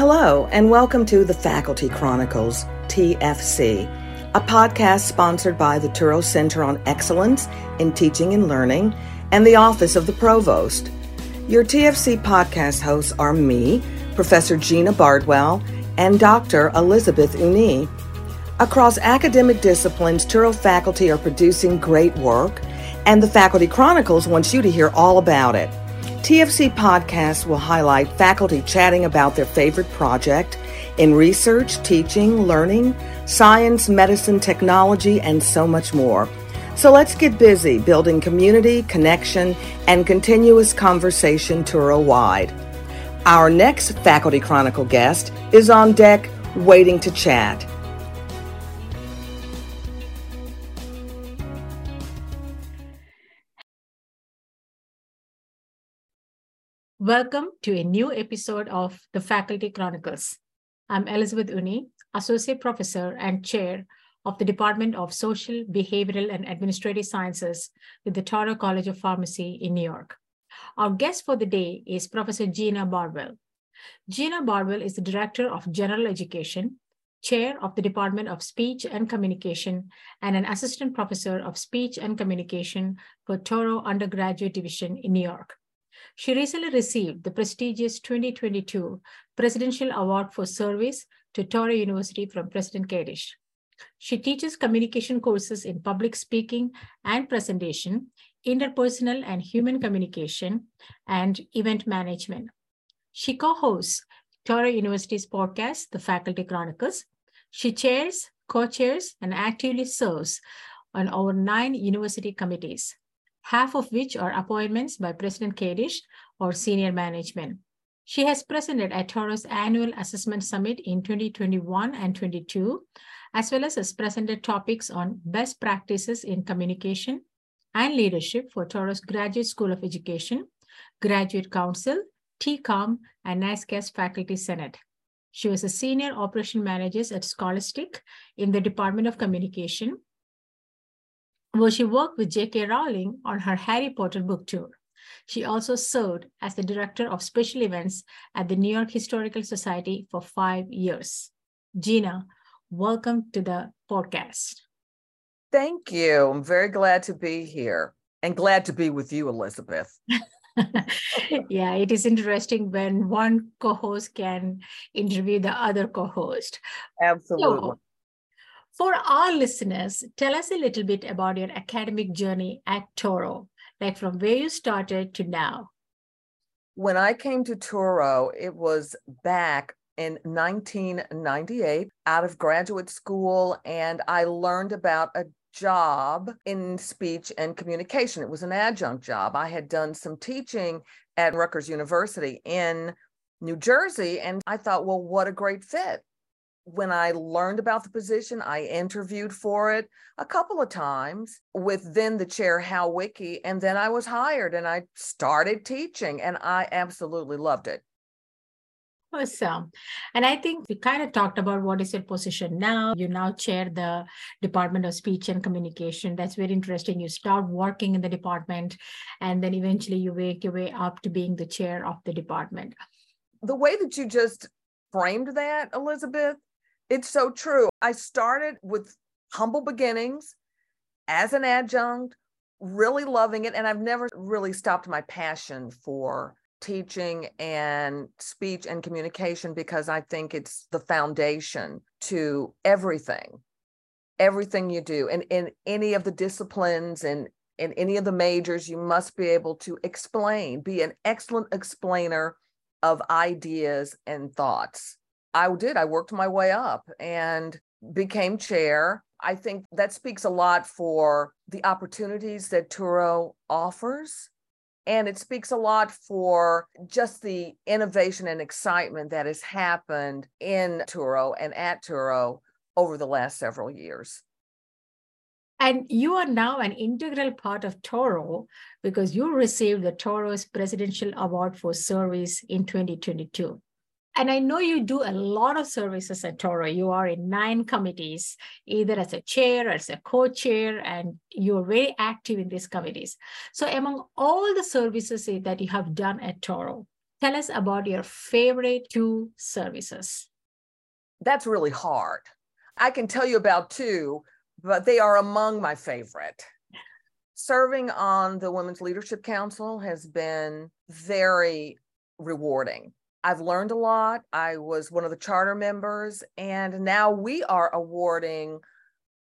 Hello, and welcome to the Faculty Chronicles, TFC, a podcast sponsored by the Touro Center on Excellence in Teaching and Learning and the Office of the Provost. Your TFC podcast hosts are me, Professor Gena Bardwell, and Dr. Elizabeth Unni. Across academic disciplines, Touro faculty are producing great work, and the Faculty Chronicles wants you to hear all about it. TFC podcasts will highlight faculty chatting about their favorite project in research, teaching, learning, science, medicine, technology, and so much more. So let's get busy building community, connection, and continuous conversation Touro wide. Our next Faculty Chronicle guest is on deck waiting to chat. Welcome to a new episode of the Faculty Chronicles. I'm Elizabeth Unni, Associate Professor and Chair of the Department of Social, Behavioral, and Administrative Sciences with the Touro College of Pharmacy in New York. Our guest for the day is Professor Gena Bardwell. Gena Bardwell is the Director of General Education, Chair of the Department of Speech and Communication, and an Assistant Professor of Speech and Communication for Touro Undergraduate Division in New York. She recently received the prestigious 2022 Presidential Award for Service to Touro University from President Kadish. She teaches communication courses in public speaking and presentation, interpersonal and human communication, and event management. She co-hosts Touro University's podcast, The Faculty Chronicles. She chairs, co-chairs, and actively serves on over nine university committees half of which are appointments by President Kadish or senior management. She has presented at Touro's annual assessment summit in 2021 and 22, as well as has presented topics on best practices in communication and leadership for Touro's Graduate School of Education, Graduate Council, TCOM, and NYSCAS Faculty Senate. She was a senior operation manager at Scholastic in the Department of Communication where she worked with J.K. Rowling on her Harry Potter book tour. She also served as the director of special events at the New York Historical Society for five years. Gena, welcome to the podcast. Thank you. I'm very glad to be here and glad to be with you, Elizabeth. yeah, it is interesting when one co host can interview the other co host. Absolutely. So, for our listeners, tell us a little bit about your academic journey at Touro, like from where you started to now. When I came to Touro, it was back in 1998 out of graduate school, and I learned about a job in speech and communication. It was an adjunct job. I had done some teaching at Rutgers University in New Jersey, and I thought, well, what a great fit when I learned about the position, I interviewed for it a couple of times with then the chair, Hal Wicke, and then I was hired and I started teaching and I absolutely loved it. Awesome. And I think we kind of talked about what is your position now. You now chair the Department of Speech and Communication. That's very interesting. You start working in the department and then eventually you work your way up to being the chair of the department. The way that you just framed that, Elizabeth, it's so true. I started with humble beginnings as an adjunct, really loving it. And I've never really stopped my passion for teaching and speech and communication because I think it's the foundation to everything, everything you do. And in any of the disciplines and in any of the majors, you must be able to explain, be an excellent explainer of ideas and thoughts. I did. I worked my way up and became chair. I think that speaks a lot for the opportunities that Touro offers. And it speaks a lot for just the innovation and excitement that has happened in Touro and at Touro over the last several years. And you are now an integral part of Touro because you received the Touro's Presidential Award for Service in 2022. And I know you do a lot of services at Touro. You are in nine committees, either as a chair or as a co-chair, and you're very active in these committees. So among all the services that you have done at Touro, Tell us about your favorite two services. That's really hard. I can tell you about two, but they are among my favorite. Serving on the Women's Leadership Council has been very rewarding. I've learned a lot. I was one of the charter members, and now we are awarding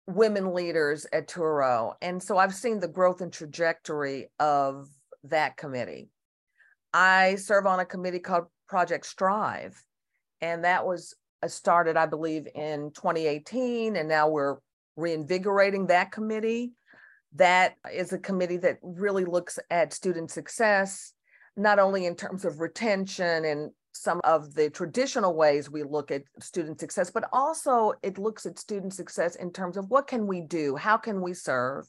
women leaders at Touro. And so I've seen the growth and trajectory of that committee. I serve on a committee called Project Strive, and that was uh, started, I believe, in 2018, and now we're reinvigorating that committee. That is a committee that really looks at student success, not only in terms of retention and some of the traditional ways we look at student success, but also it looks at student success in terms of what can we do? How can we serve?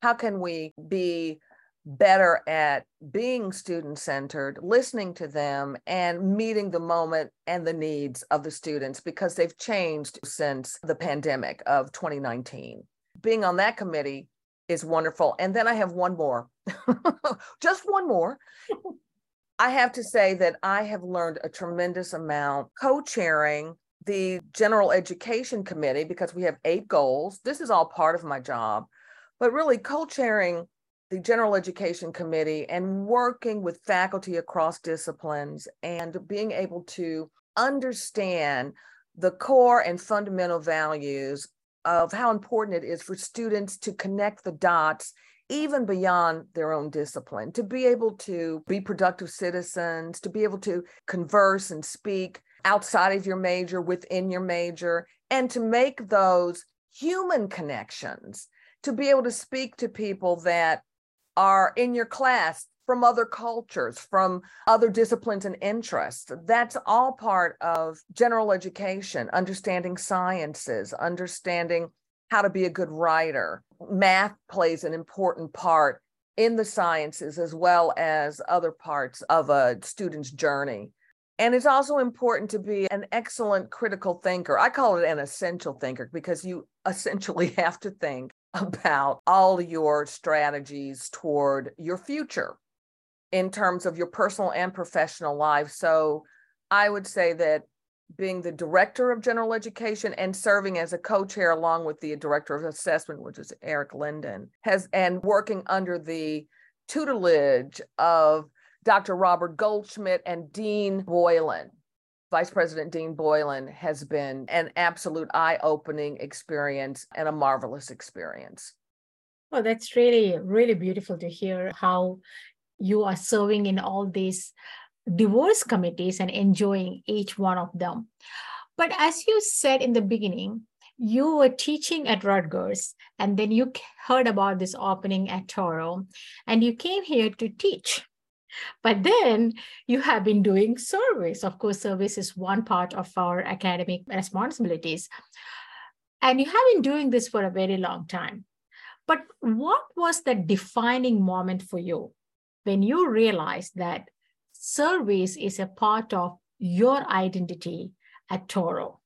How can we be better at being student centered, listening to them, and meeting the moment and the needs of the students because they've changed since the pandemic of 2019. Being on that committee is wonderful. And then I have one more, just one more. I have to say that I have learned a tremendous amount co chairing the General Education Committee because we have eight goals. This is all part of my job, but really co chairing the General Education Committee and working with faculty across disciplines and being able to understand the core and fundamental values of how important it is for students to connect the dots even beyond their own discipline, to be able to be productive citizens, to be able to converse and speak outside of your major, within your major, and to make those human connections, to be able to speak to people that are in your class from other cultures, from other disciplines and interests. That's all part of general education, understanding sciences, understanding how to be a good writer. Math plays an important part in the sciences as well as other parts of a student's journey. And it's also important to be an excellent critical thinker. I call it an essential thinker because you essentially have to think about all your strategies toward your future in terms of your personal and professional life. So I would say that being the director of general education and serving as a co-chair along with the director of assessment which is eric linden has and working under the tutelage of dr robert goldschmidt and dean boylan. Vice president dean boylan has been an absolute eye-opening experience and a marvelous experience. Well that's really really beautiful to hear how you are serving in all these divorce committees and enjoying each one of them. But as you said in the beginning, you were teaching at Rutgers and then you heard about this opening at Touro and you came here to teach. But then you have been doing service. Of course, service is one part of our academic responsibilities. And you have been doing this for a very long time. But what was the defining moment for you when you realized that service is a part of your identity at Touro?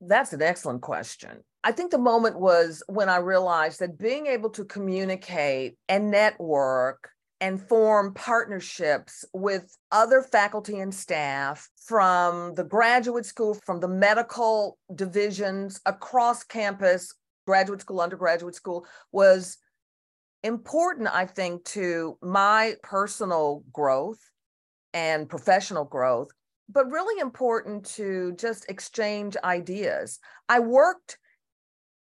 That's an excellent question. I think the moment was when I realized that being able to communicate and network and form partnerships with other faculty and staff from the graduate school, from the medical divisions across campus, graduate school, undergraduate school, was important, I think, to my personal growth and professional growth, but really important to just exchange ideas. I worked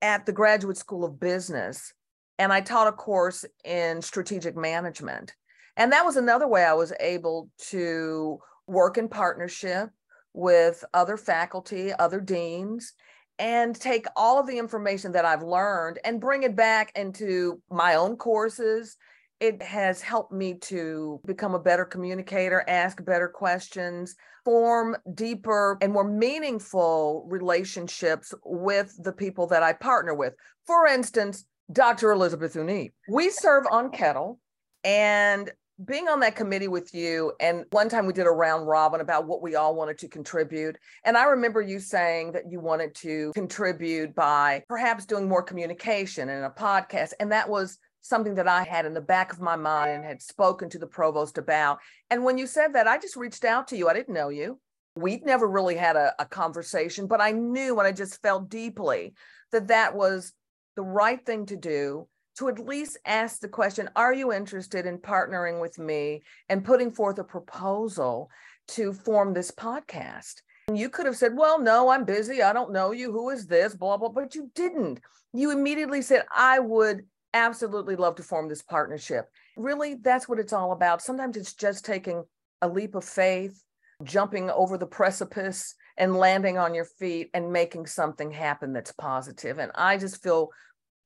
at the Graduate School of Business and I taught a course in strategic management. And that was another way I was able to work in partnership with other faculty, other deans, and take all of the information that I've learned and bring it back into my own courses it has helped me to become a better communicator, ask better questions, form deeper and more meaningful relationships with the people that I partner with. For instance, Dr. Elizabeth Unni. We serve on CETL and being on that committee with you, and one time we did a round robin about what we all wanted to contribute. And I remember you saying that you wanted to contribute by perhaps doing more communication and a podcast. And that was something that I had in the back of my mind and had spoken to the provost about. And when you said that, I just reached out to you. I didn't know you. We'd never really had a, a conversation, but I knew and I just felt deeply that that was the right thing to do to at least ask the question Are you interested in partnering with me and putting forth a proposal to form this podcast? And you could have said, Well, no, I'm busy. I don't know you. Who is this? Blah, blah, but you didn't. You immediately said, I would absolutely love to form this partnership. Really, that's what it's all about. Sometimes it's just taking a leap of faith, jumping over the precipice and landing on your feet and making something happen that's positive. And I just feel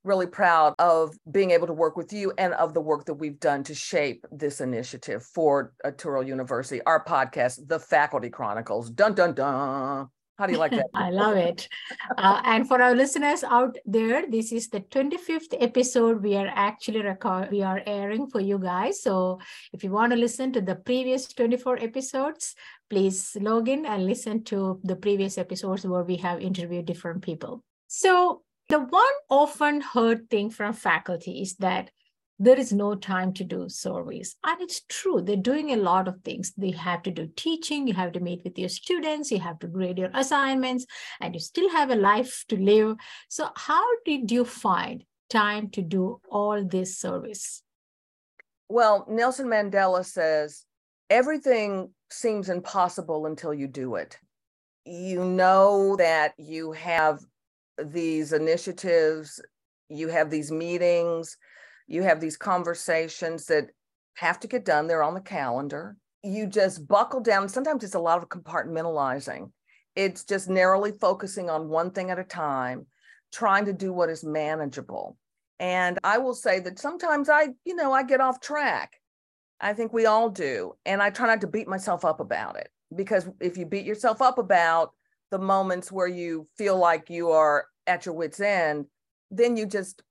really proud of being able to work with you and of the work that we've done to shape this initiative for Touro University, our podcast, The Faculty Chronicles. Dun, dun, dun. How do you like that? I love it. Uh, and for our listeners out there, this is the 25th episode we are actually record we are airing for you guys. So if you want to listen to the previous 24 episodes, please log in and listen to the previous episodes where we have interviewed different people. So the one often heard thing from faculty is that there is no time to do surveys. And it's true, they're doing a lot of things. They have to do teaching, you have to meet with your students, you have to grade your assignments, and you still have a life to live. So, how did you find time to do all this service? Well, Nelson Mandela says everything seems impossible until you do it. You know that you have these initiatives, you have these meetings, you have these conversations that have to get done, they're on the calendar. You just buckle down. Sometimes it's a lot of compartmentalizing. It's just narrowly focusing on one thing at a time, trying to do what is manageable. And I will say that sometimes I, you know, I get off track. I think we all do. And I try not to beat myself up about it because if you beat yourself up about the moments where you feel like you are at your wits' end, then you just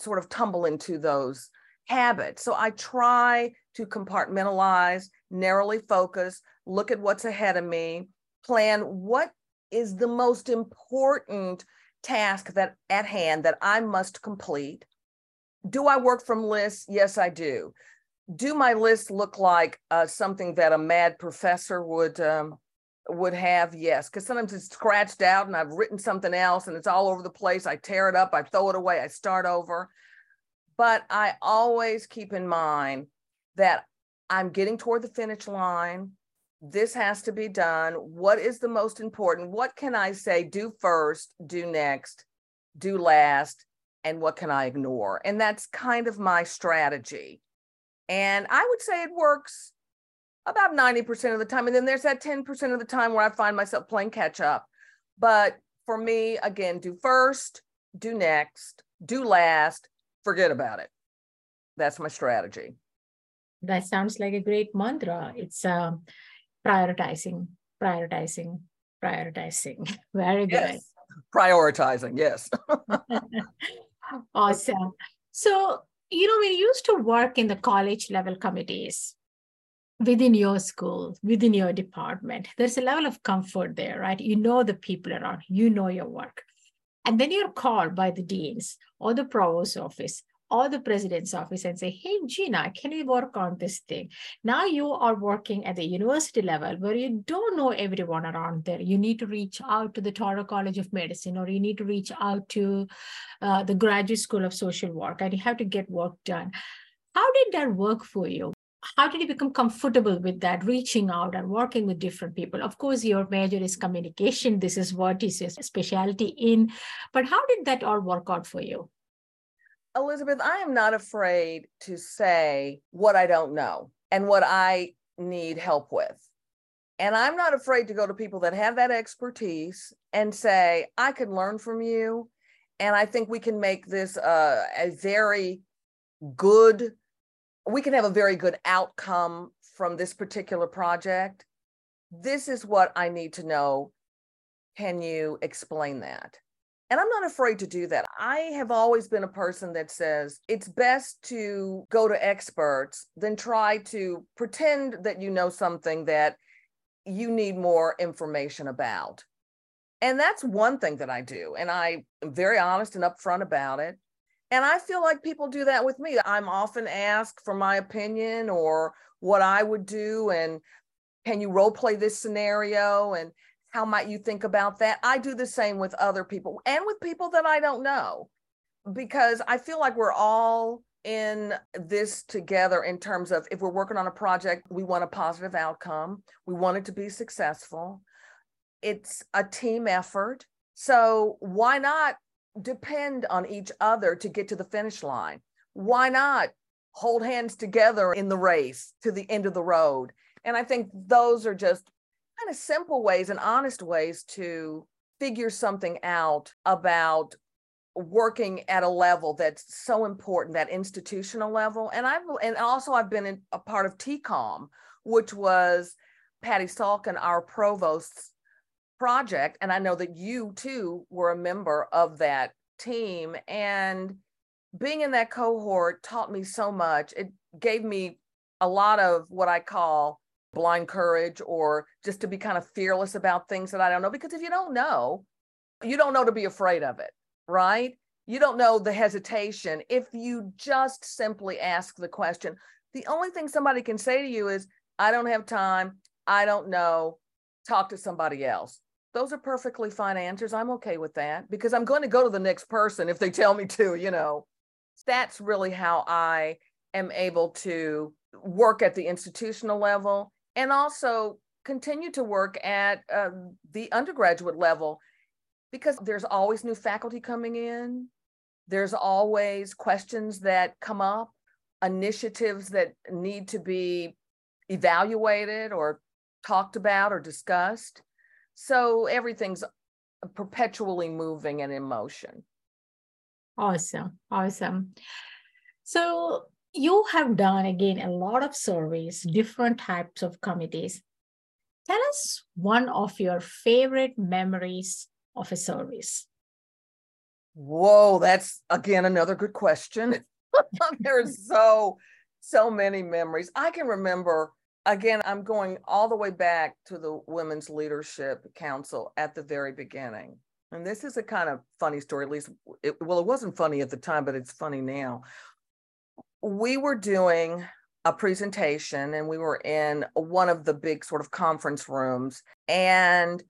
sort of tumble into those habits. So I try to compartmentalize, narrowly focus, look at what's ahead of me, plan what is the most important task that at hand that I must complete. Do I work from lists? Yes, I do. Do my lists look like uh, something that a mad professor would um, would have? Yes, because sometimes it's scratched out and I've written something else and it's all over the place. I tear it up, I throw it away, I start over. But I always keep in mind that I'm getting toward the finish line. This has to be done. What is the most important? What can I say, do first, do next, do last, and what can I ignore? And that's kind of my strategy. And I would say it works about 90% of the time. And then there's that 10% of the time where I find myself playing catch up. But for me, again, do first, do next, do last, forget about it. That's my strategy. That sounds like a great mantra. It's um, prioritizing, prioritizing, prioritizing. Very good. Yes. Prioritizing, yes. awesome. So, you know, we used to work in the college level committees within your school, within your department. There's a level of comfort there, right? You know the people around, you know your work. And then you're called by the deans or the provost's office or the president's office and say, hey, Gena, can we work on this thing? Now you are working at the university level where you don't know everyone around there. You need to reach out to the Touro College of Medicine or you need to reach out to uh, the Graduate School of Social Work and you have to get work done. How did that work for you? How did you become comfortable with that reaching out and working with different people? Of course your major is communication. This is what is your specialty in but how did that all work out for you? Elizabeth i am not afraid to say what i don't know and what i need help with. And i'm not afraid to go to people that have that expertise and say i can learn from you and i think we can make this uh, a very good we can have a very good outcome from this particular project. This is what I need to know. Can you explain that? And I'm not afraid to do that. I have always been a person that says it's best to go to experts than try to pretend that you know something that you need more information about. And that's one thing that I do. And I am very honest and upfront about it. And I feel like people do that with me. I'm often asked for my opinion or what I would do. And can you role play this scenario? And how might you think about that? I do the same with other people and with people that I don't know because I feel like we're all in this together in terms of if we're working on a project, we want a positive outcome, we want it to be successful. It's a team effort. So why not depend on each other to get to the finish line? Why not hold hands together in the race to the end of the road? And I think those are just kind of simple ways and honest ways to figure something out about working at a level that's so important that institutional level and i've and also i've been a part of tcom which was patty salkin our provost's project and i know that you too were a member of that team and being in that cohort taught me so much it gave me a lot of what i call blind courage or just to be kind of fearless about things that i don't know because if you don't know you don't know to be afraid of it right? You don't know the hesitation. If you just simply ask the question, the only thing somebody can say to you is, I don't have time. I don't know. Talk to somebody else. Those are perfectly fine answers. I'm okay with that because I'm going to go to the next person if they tell me to, you know. That's really how I am able to work at the institutional level and also continue to work at uh, the undergraduate level because there's always new faculty coming in. There's always questions that come up, initiatives that need to be evaluated or talked about or discussed. So everything's perpetually moving and in motion. Awesome. Awesome. So you have done again a lot of surveys, different types of committees. Tell us one of your favorite memories of a service? Whoa, that's again another good question. There's so, so many memories. I can remember, again, I'm going all the way back to the Women's Leadership Council at the very beginning. And this is a kind of funny story, at least, it, well, it wasn't funny at the time, but it's funny now. We were doing a presentation and we were in one of the big sort of conference rooms. And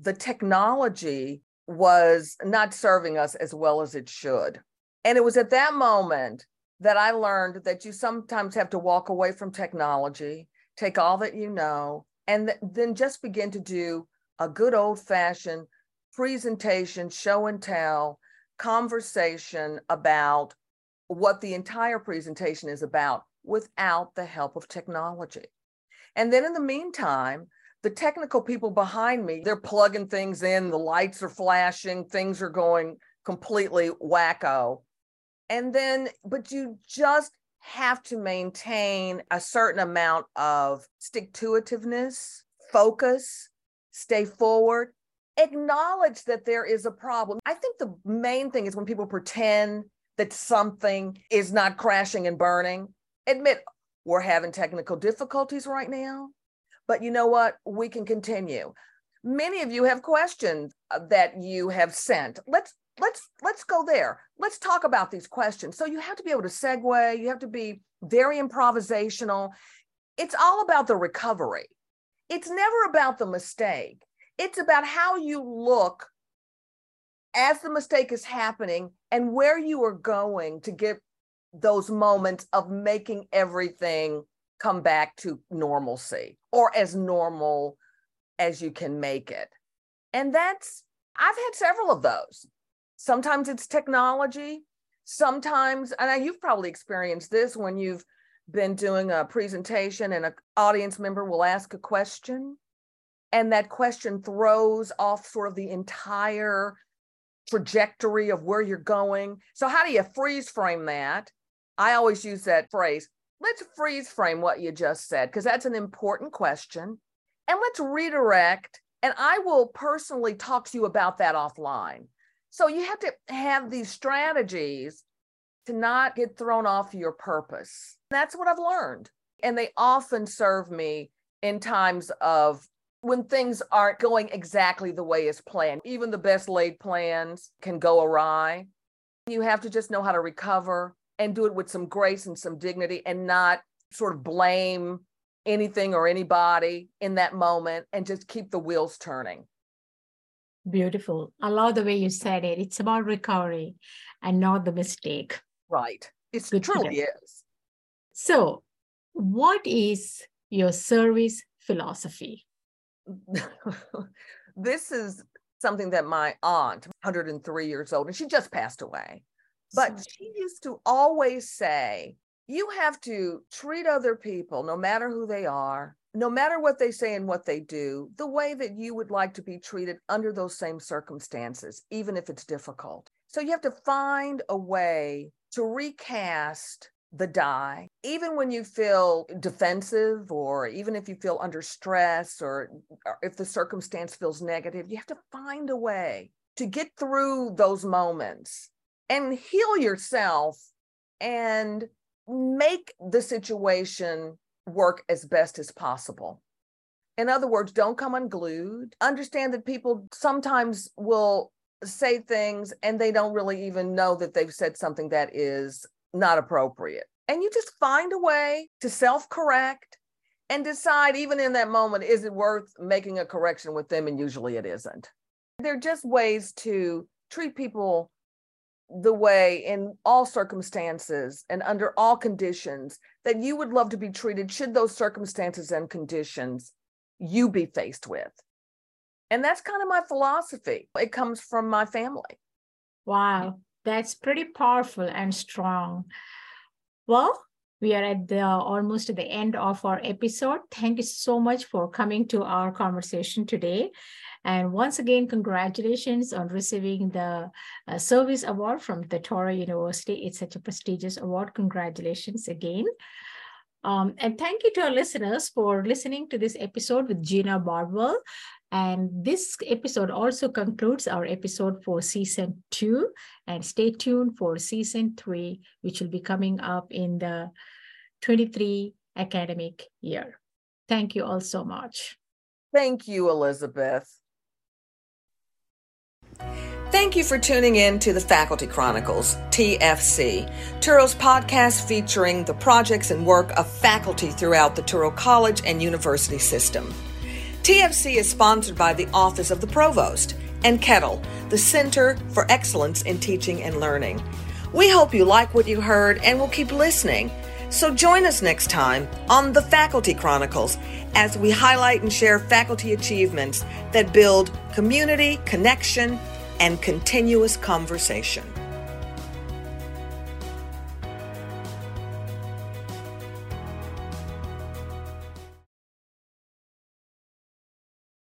the technology was not serving us as well as it should. And it was at that moment that I learned that you sometimes have to walk away from technology, take all that you know, and th- then just begin to do a good old fashioned presentation, show and tell, conversation about what the entire presentation is about without the help of technology. And then in the meantime, the technical people behind me, they're plugging things in, the lights are flashing, things are going completely wacko. And then, but you just have to maintain a certain amount of stick to itiveness, focus, stay forward, acknowledge that there is a problem. I think the main thing is when people pretend that something is not crashing and burning, admit we're having technical difficulties right now but you know what? We can continue. Many of you have questions uh, that you have sent. Let's let's let's go there. Let's talk about these questions. So you have to be able to segue, you have to be very improvisational. It's all about the recovery. It's never about the mistake. It's about how you look as the mistake is happening and where you are going to get those moments of making everything come back to normalcy or as normal as you can make it. And that's, I've had several of those. Sometimes it's technology, sometimes, and you've probably experienced this when you've been doing a presentation and an audience member will ask a question and that question throws off sort of the entire trajectory of where you're going. So, how do you freeze frame that? I always use that phrase let's freeze frame what you just said, because that's an important question. And let's redirect. And I will personally talk to you about that offline. So you have to have these strategies to not get thrown off your purpose. That's what I've learned. And they often serve me in times of when things aren't going exactly the way as planned. Even the best laid plans can go awry. You have to just know how to recover and do it with some grace and some dignity and not sort of blame anything or anybody in that moment and just keep the wheels turning. Beautiful. I love the way you said it. It's about recovery and not the mistake. Right. It truly is. So, what is your service philosophy? this is something that my aunt, 103 years old, and she just passed away, but Sorry. she used to always say, You have to treat other people, no matter who they are, no matter what they say and what they do, the way that you would like to be treated under those same circumstances, even if it's difficult. So you have to find a way to recast the die, even when you feel defensive, or even if you feel under stress, or, or if the circumstance feels negative, you have to find a way to get through those moments and heal yourself and make the situation work as best as possible. In other words, don't come unglued. Understand that people sometimes will say things and they don't really even know that they've said something that is not appropriate. And you just find a way to self correct and decide, even in that moment, is it worth making a correction with them? And usually it isn't. They're just ways to treat people the way in all circumstances and under all conditions that you would love to be treated should those circumstances and conditions you be faced with. And that's kind of my philosophy. It comes from my family. Wow, that's pretty powerful and strong. Well, we are at the almost at the end of our episode. Thank you so much for coming to our conversation today. And once again, congratulations on receiving the uh, service award from the Touro University. It's such a prestigious award. Congratulations again. Um, and thank you to our listeners for listening to this episode with Gena Bardwell. And this episode also concludes our episode for season two. And stay tuned for season three, which will be coming up in the 23 academic year. Thank you all so much. Thank you, Elizabeth. Thank you for tuning in to the Faculty Chronicles, TFC, Touro's podcast featuring the projects and work of faculty throughout the Touro College and University system. TFC is sponsored by the Office of the Provost and CETL, the Center for Excellence in Teaching and Learning. We hope you like what you heard and will keep listening. So join us next time on the Faculty Chronicles as we highlight and share faculty achievements that build community, connection, and continuous conversation.